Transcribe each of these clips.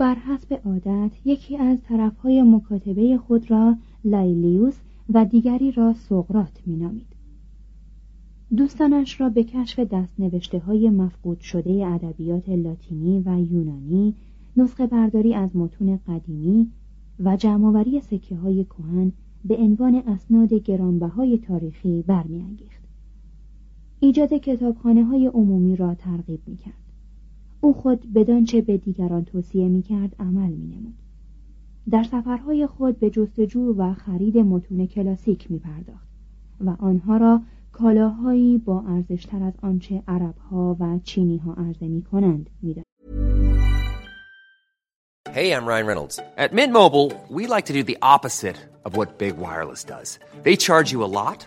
بر حسب عادت یکی از طرفهای مکاتبه خود را لایلیوس و دیگری را سقرات مینامید. دوستانش را به کشف دستنوشته های مفقود شده ادبیات لاتینی و یونانی نسخه برداری از متون قدیمی و جمعآوری سکه های کهن به عنوان اسناد گرانبهای تاریخی برمیانگیخت. ایجاد کتابخانه های عمومی را ترغیب می‌کرد. او خود بدانچه به دیگران توصیه می‌کرد عمل مینمود در سفرهای خود به جستجو و خرید متون کلاسیک میپرداخت و آنها را کالاهایی با ارزشتر از آنچه عربها و چینیها عرضه می‌کنند می‌دانست Hey, I'm Ryan Reynolds. At Mint Mobile, we like to do the opposite of what Big Wireless does. They charge you a lot,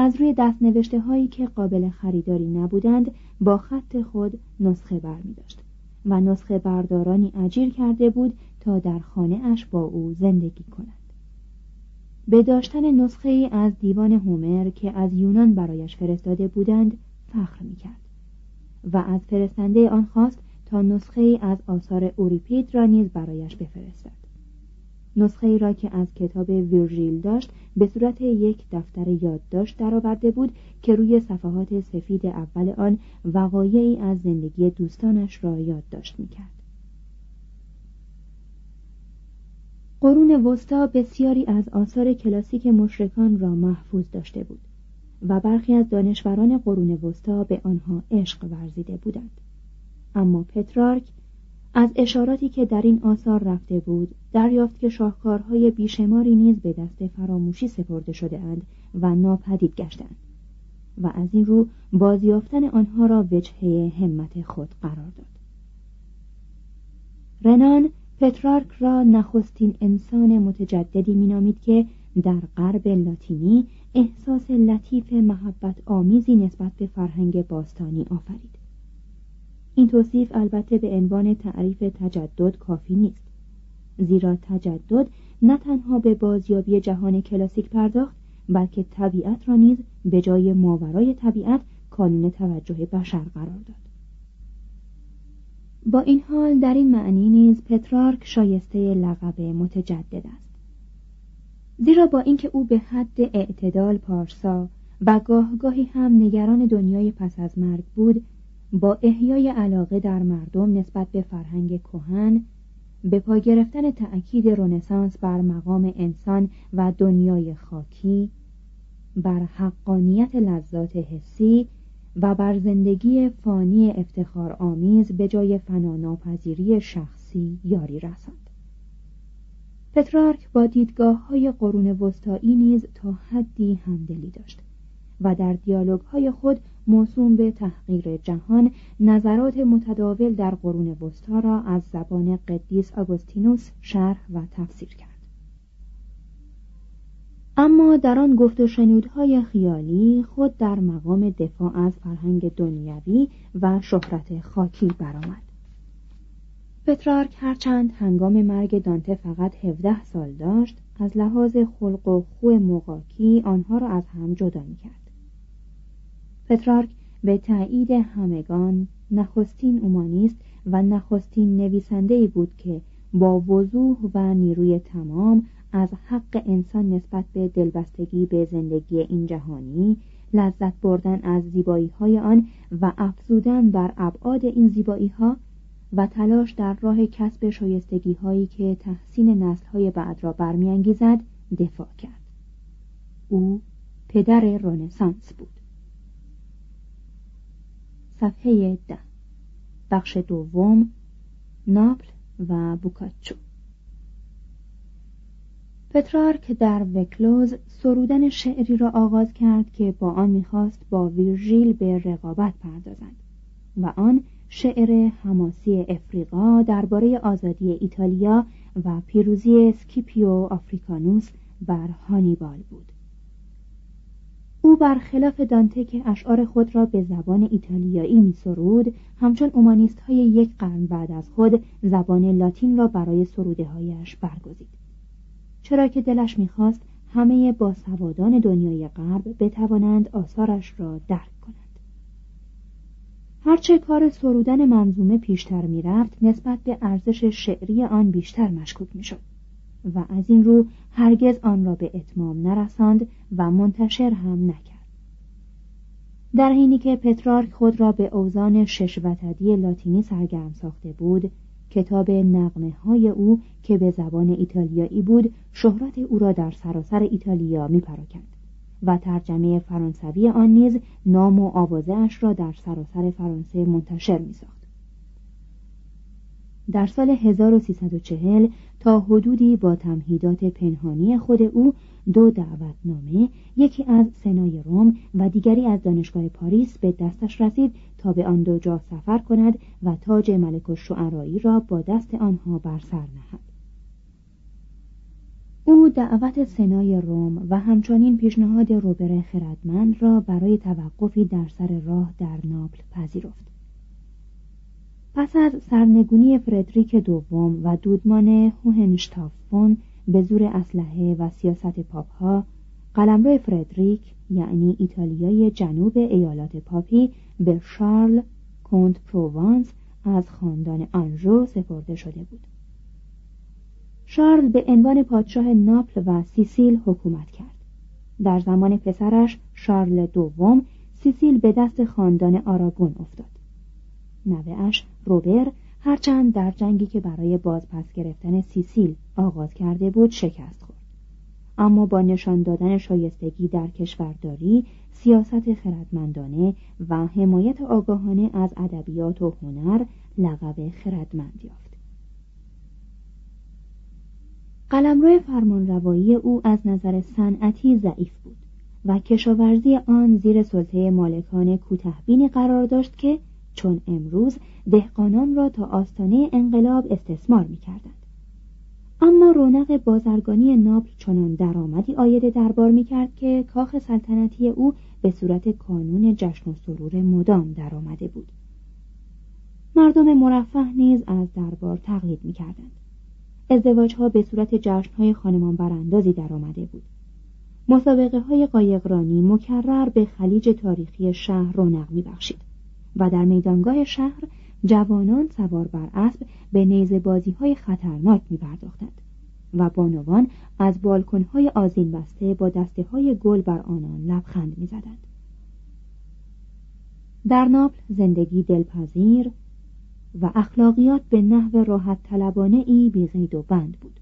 از روی دستنوشته هایی که قابل خریداری نبودند با خط خود نسخه بر می داشت و نسخه بردارانی اجیر کرده بود تا در خانه اش با او زندگی کند. به داشتن نسخه ای از دیوان هومر که از یونان برایش فرستاده بودند فخر می کرد و از فرستنده آن خواست تا نسخه ای از آثار اوریپید را نیز برایش بفرستد. نسخه ای را که از کتاب ویرژیل داشت به صورت یک دفتر یادداشت درآورده بود که روی صفحات سفید اول آن وقایعی از زندگی دوستانش را یادداشت می‌کرد. قرون وسطا بسیاری از آثار کلاسیک مشرکان را محفوظ داشته بود و برخی از دانشوران قرون وسطا به آنها عشق ورزیده بودند. اما پترارک از اشاراتی که در این آثار رفته بود دریافت که شاهکارهای بیشماری نیز به دست فراموشی سپرده شده اند و ناپدید گشتند و از این رو بازیافتن آنها را وجهه همت خود قرار داد. رنان پترارک را نخستین انسان متجددی مینامید که در غرب لاتینی احساس لطیف محبت آمیزی نسبت به فرهنگ باستانی آفرید. این توصیف البته به عنوان تعریف تجدد کافی نیست. زیرا تجدد نه تنها به بازیابی جهان کلاسیک پرداخت بلکه طبیعت را نیز به جای ماورای طبیعت کانون توجه بشر قرار داد. با این حال در این معنی نیز پترارک شایسته لقب متجدد است. زیرا با اینکه او به حد اعتدال پارسا و گاه گاهی هم نگران دنیای پس از مرگ بود با احیای علاقه در مردم نسبت به فرهنگ کهن به پا گرفتن تأکید رونسانس بر مقام انسان و دنیای خاکی بر حقانیت لذات حسی و بر زندگی فانی افتخار آمیز به جای فناناپذیری شخصی یاری رساند. پترارک با دیدگاه های قرون وسطایی نیز تا حدی همدلی داشت. و در دیالوگ های خود موسوم به تحقیر جهان نظرات متداول در قرون وسطا را از زبان قدیس آگوستینوس شرح و تفسیر کرد اما در آن گفت و خیالی خود در مقام دفاع از فرهنگ دنیوی و شهرت خاکی برآمد پترارک هرچند هنگام مرگ دانته فقط 17 سال داشت از لحاظ خلق و خو مقاکی آنها را از هم جدا می کرد. پترارک به تایید همگان نخستین اومانیست و نخستین نویسنده بود که با وضوح و نیروی تمام از حق انسان نسبت به دلبستگی به زندگی این جهانی لذت بردن از زیبایی های آن و افزودن بر ابعاد این زیبایی ها و تلاش در راه کسب شایستگی هایی که تحسین نسل های بعد را برمیانگیزد دفاع کرد. او پدر رنسانس بود. صفحه ده. بخش دوم ناپل و بوکاچو. پترارک در وکلوز سرودن شعری را آغاز کرد که با آن می‌خواست با ویرژیل به رقابت پردازند و آن شعر حماسی افریقا درباره آزادی ایتالیا و پیروزی سکیپیو آفریکانوس بر هانیبال بود. او برخلاف دانته که اشعار خود را به زبان ایتالیایی می سرود همچون اومانیست های یک قرن بعد از خود زبان لاتین را برای سروده هایش برگزید. چرا که دلش می‌خواست همه باسوادان دنیای غرب بتوانند آثارش را درک کنند. هرچه کار سرودن منظومه پیشتر می‌رفت نسبت به ارزش شعری آن بیشتر مشکوک می‌شد. و از این رو هرگز آن را به اتمام نرساند و منتشر هم نکرد در حینی که پترارک خود را به اوزان شش وتدی لاتینی سرگرم ساخته بود کتاب نقمه های او که به زبان ایتالیایی بود شهرت او را در سراسر ایتالیا می پراکند و ترجمه فرانسوی آن نیز نام و آوازه اش را در سراسر فرانسه منتشر می ساخت. در سال 1340 تا حدودی با تمهیدات پنهانی خود او دو دعوتنامه یکی از سنای روم و دیگری از دانشگاه پاریس به دستش رسید تا به آن دو جا سفر کند و تاج ملک شعرایی را با دست آنها بر سر نهد. او دعوت سنای روم و همچنین پیشنهاد روبر خردمند را برای توقفی در سر راه در ناپل پذیرفت. پس از سرنگونی فردریک دوم و دودمان هوهنشتافون به زور اسلحه و سیاست پاپ ها قلمرو فردریک یعنی ایتالیای جنوب ایالات پاپی به شارل کنت پروانس از خاندان آنژو سپرده شده بود. شارل به عنوان پادشاه ناپل و سیسیل حکومت کرد. در زمان پسرش شارل دوم سیسیل به دست خاندان آراگون افتاد. نوهاش روبر هرچند در جنگی که برای بازپس گرفتن سیسیل آغاز کرده بود شکست خورد. اما با نشان دادن شایستگی در کشورداری سیاست خردمندانه و حمایت آگاهانه از ادبیات و هنر لقب خردمند یافت. قلمرو فرمانروایی او از نظر صنعتی ضعیف بود و کشاورزی آن زیر سلطه مالکان کوتهبینی قرار داشت که چون امروز دهقانان را تا آستانه انقلاب استثمار می کردند. اما رونق بازرگانی ناپل چنان درآمدی آید دربار می کرد که کاخ سلطنتی او به صورت کانون جشن و سرور مدام درآمده بود. مردم مرفه نیز از دربار تقلید می کردند. ازدواج ها به صورت جشن های خانمان براندازی درآمده بود. مسابقه های قایقرانی مکرر به خلیج تاریخی شهر رونق می بخشید. و در میدانگاه شهر جوانان سوار بر اسب به نیزه بازی های خطرناک می پرداختند و بانوان از بالکن های آزین بسته با دسته های گل بر آنان لبخند می زدند. در ناپل زندگی دلپذیر و اخلاقیات به نحو راحت طلبانه ای بی و بند بود.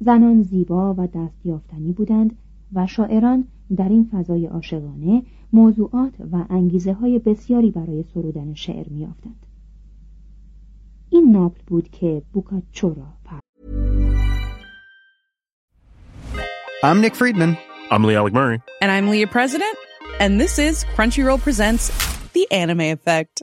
زنان زیبا و دستیافتنی بودند و شاعران در این فضای عاشقانه موضوعات و انگیزه های بسیاری برای سرودن شعر میافتند این ناپل بود که بوکاچو را پر I'm Nick Friedman. I'm Lee Alec Murray. And I'm Leah President, and this is Crunchyroll Presents The Anime Effect.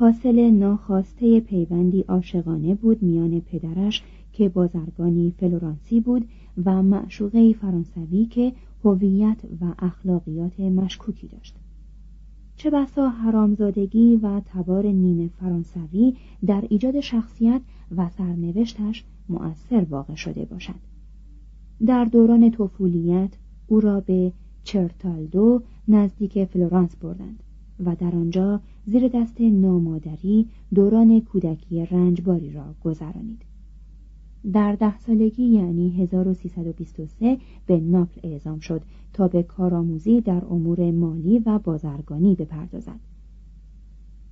حاصل ناخواسته پیوندی عاشقانه بود میان پدرش که بازرگانی فلورانسی بود و معشوقه فرانسوی که هویت و اخلاقیات مشکوکی داشت. چه بسا حرامزادگی و تبار نیمه فرانسوی در ایجاد شخصیت و سرنوشتش مؤثر واقع شده باشد. در دوران طفولیت او را به چرتالدو نزدیک فلورانس بردند. و در آنجا زیر دست نامادری دوران کودکی رنجباری را گذرانید. در ده سالگی یعنی 1323 به ناپل اعزام شد تا به کارآموزی در امور مالی و بازرگانی بپردازد.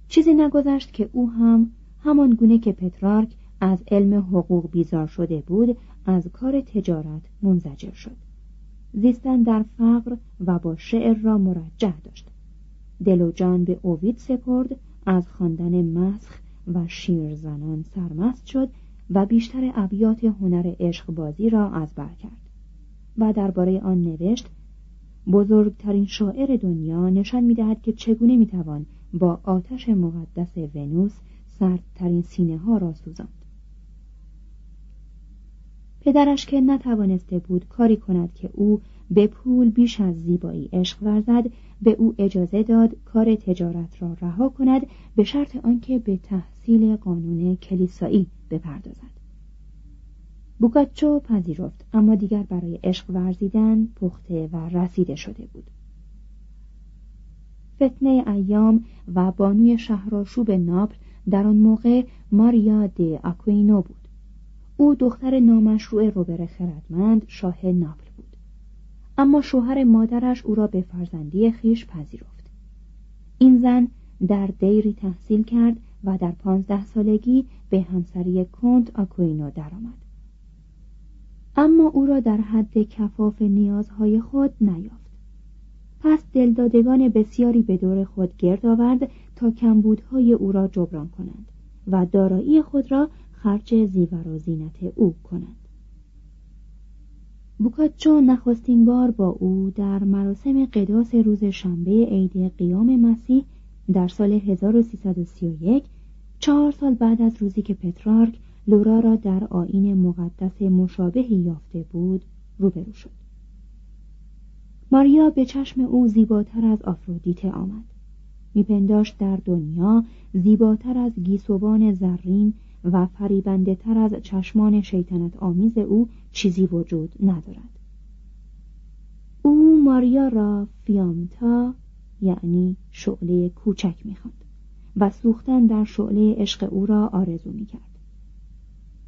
چیزی نگذشت که او هم همان گونه که پترارک از علم حقوق بیزار شده بود از کار تجارت منزجر شد. زیستن در فقر و با شعر را مرجع داشت. دل و جان به اوید سپرد از خواندن مسخ و شیرزنان سرمست شد و بیشتر ابیات هنر عشق بازی را از بر کرد. و درباره آن نوشت بزرگترین شاعر دنیا نشان می‌دهد که چگونه می‌توان با آتش مقدس ونوس سردترین سینه ها را سوزاند. پدرش که نتوانسته بود کاری کند که او به پول بیش از زیبایی عشق ورزد به او اجازه داد کار تجارت را رها کند به شرط آنکه به تحصیل قانون کلیسایی بپردازد. بوکاچو پذیرفت اما دیگر برای عشق ورزیدن پخته و رسیده شده بود. فتنه ایام و بانوی شهرآشوب ناپل در آن موقع ماریا د آکوینو بود. او دختر نامشروع روبر خردمند شاه ناپل بود. اما شوهر مادرش او را به فرزندی خیش پذیرفت. این زن در دیری تحصیل کرد و در پانزده سالگی به همسری کنت آکوینو درآمد. اما او را در حد کفاف نیازهای خود نیافت. پس دلدادگان بسیاری به دور خود گرد آورد تا کمبودهای او را جبران کنند و دارایی خود را خرج زیور و زینت او کنند. بوکاچو نخستین بار با او در مراسم قداس روز شنبه عید قیام مسیح در سال 1331 چهار سال بعد از روزی که پترارک لورا را در آین مقدس مشابهی یافته بود روبرو شد. ماریا به چشم او زیباتر از آفرودیته آمد. میپنداشت در دنیا زیباتر از گیسوان زرین و فریبنده تر از چشمان شیطنت آمیز او چیزی وجود ندارد. او ماریا را فیامتا یعنی شعله کوچک می‌خواند و سوختن در شعله عشق او را آرزو می‌کرد.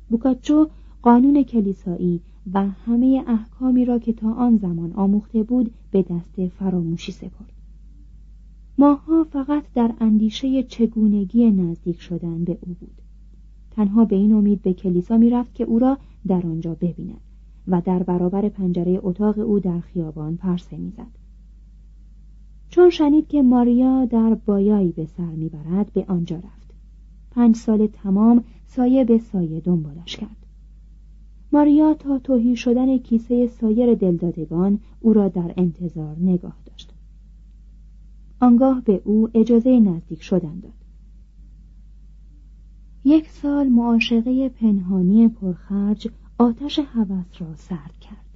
بوکاچو قانون کلیسایی و همه احکامی را که تا آن زمان آموخته بود به دست فراموشی سپرد. ماها فقط در اندیشه چگونگی نزدیک شدن به او بود. تنها به این امید به کلیسا می‌رفت که او را در آنجا ببیند و در برابر پنجره اتاق او در خیابان پرسه می‌زد. چون شنید که ماریا در بایایی به سر می‌برد به آنجا رفت. پنج سال تمام سایه به سایه دنبالش کرد. ماریا تا توهی شدن کیسه سایر دلدادگان او را در انتظار نگاه داشت. آنگاه به او اجازه نزدیک شدن داد. یک سال معاشقه پنهانی پرخرج آتش هوس را سرد کرد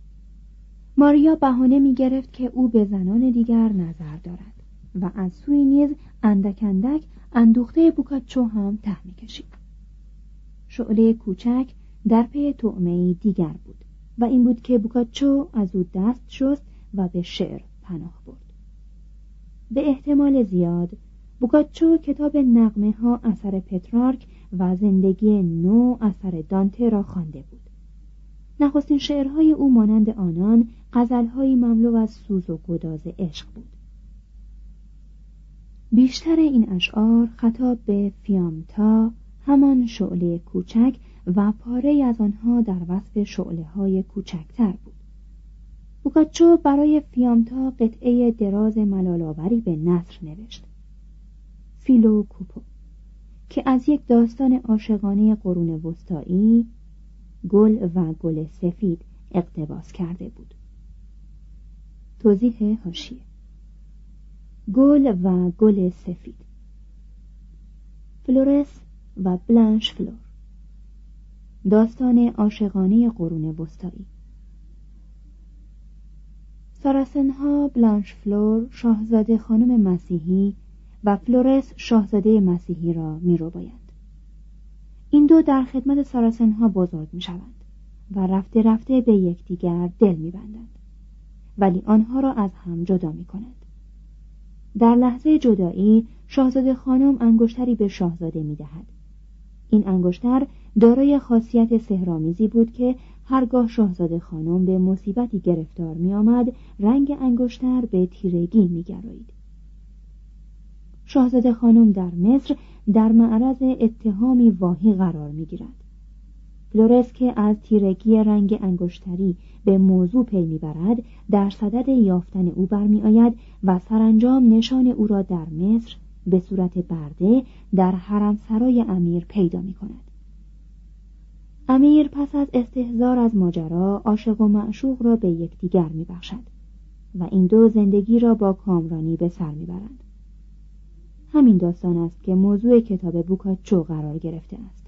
ماریا بهانه می گرفت که او به زنان دیگر نظر دارد و از سوی نیز اندک اندک اندوخته بوکاچو هم ته می کشید. شعله کوچک در پی تعمه دیگر بود و این بود که بوکاچو از او دست شست و به شعر پناه برد به احتمال زیاد بوکاچو کتاب نقمه ها اثر پترارک و زندگی نو اثر دانته را خوانده بود. نخستین شعرهای او مانند آنان غزلهایی مملو از سوز و گداز عشق بود. بیشتر این اشعار خطاب به فیامتا همان شعله کوچک و پاره از آنها در وصف شعله های کوچکتر بود. بوکاچو برای فیامتا قطعه دراز ملال‌آوری به نثر نوشت. فیلوکولو. که از یک داستان عاشقانه قرون وسطایی گل و گل سفید اقتباس کرده بود. توضیح حاشیه. گل و گل سفید. فلورس و بلانش فلور. داستان عاشقانه قرون وسطایی. ساراسنها بلانش فلور شاهزاده خانم مسیحی و فلورس شاهزاده مسیحی را می ربایند. این دو در خدمت ساراسنها بزرگ می شوند و رفته رفته به یکدیگر دل می بندند. ولی آنها را از هم جدا می کند. در لحظه جدایی شاهزاده خانم انگشتری به شاهزاده می دهد. این انگشتر دارای خاصیت سحرآمیزی بود که هرگاه شاهزاده خانم به مصیبتی گرفتار می آمد رنگ انگشتر به تیرگی می گرایید. شاهزاده خانم در مصر در معرض اتهامی واهی قرار می گیرد. فلورس که از تیرگی رنگ انگشتری به موضوع پی می‌برد در صدد یافتن او برمیآید و سرانجام نشان او را در مصر به صورت برده در حرم سرای امیر پیدا می کند. امیر پس از استهزار از ماجرا عاشق و معشوق را به یکدیگر میبخشد و این دو زندگی را با کامرانی به سر می‌برند همین داستان است که موضوع کتاب بوکاچو قرار گرفته است.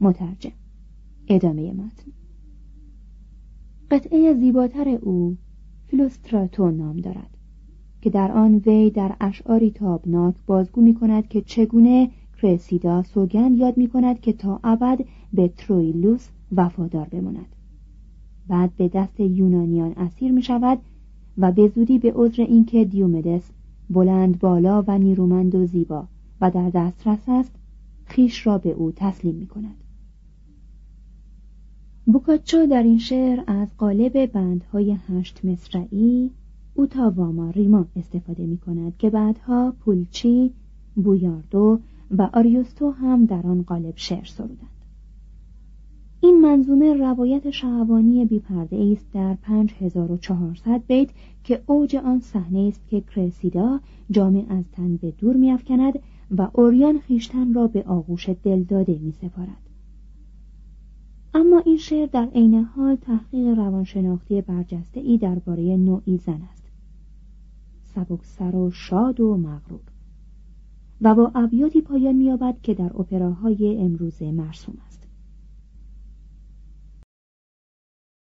مترجم. ادامه متن. قطعه زیباتر او فلوستراتو نام دارد که در آن وی در اشعاری تابناک بازگو می کند که چگونه کرسیدا سوگند یاد می کند که تا ابد به ترویلوس وفادار بماند. بعد به دست یونانیان اسیر می شود و به زودی به عذر اینکه دیومدس بلند بالا و نیرومند و زیبا و در دسترس است خیش را به او تسلیم می کند بوکاچو در این شعر از قالب بندهای هشت مصرعی اوتاواما ریما استفاده می کند که بعدها پولچی، بویاردو و آریوستو هم در آن قالب شعر سرودند. این منظومه روایت شهوانی بیپرده است در 5400 بیت که اوج آن صحنه است که کرسیدا جامع از تن به دور میافکند و اوریان خیشتن را به آغوش دلداده می سپارد. اما این شعر در عین حال تحقیق روانشناختی برجسته ای درباره نوعی زن است سبکسر و شاد و مغرور و با ابیاتی پایان مییابد که در اپراهای امروزه مرسوم است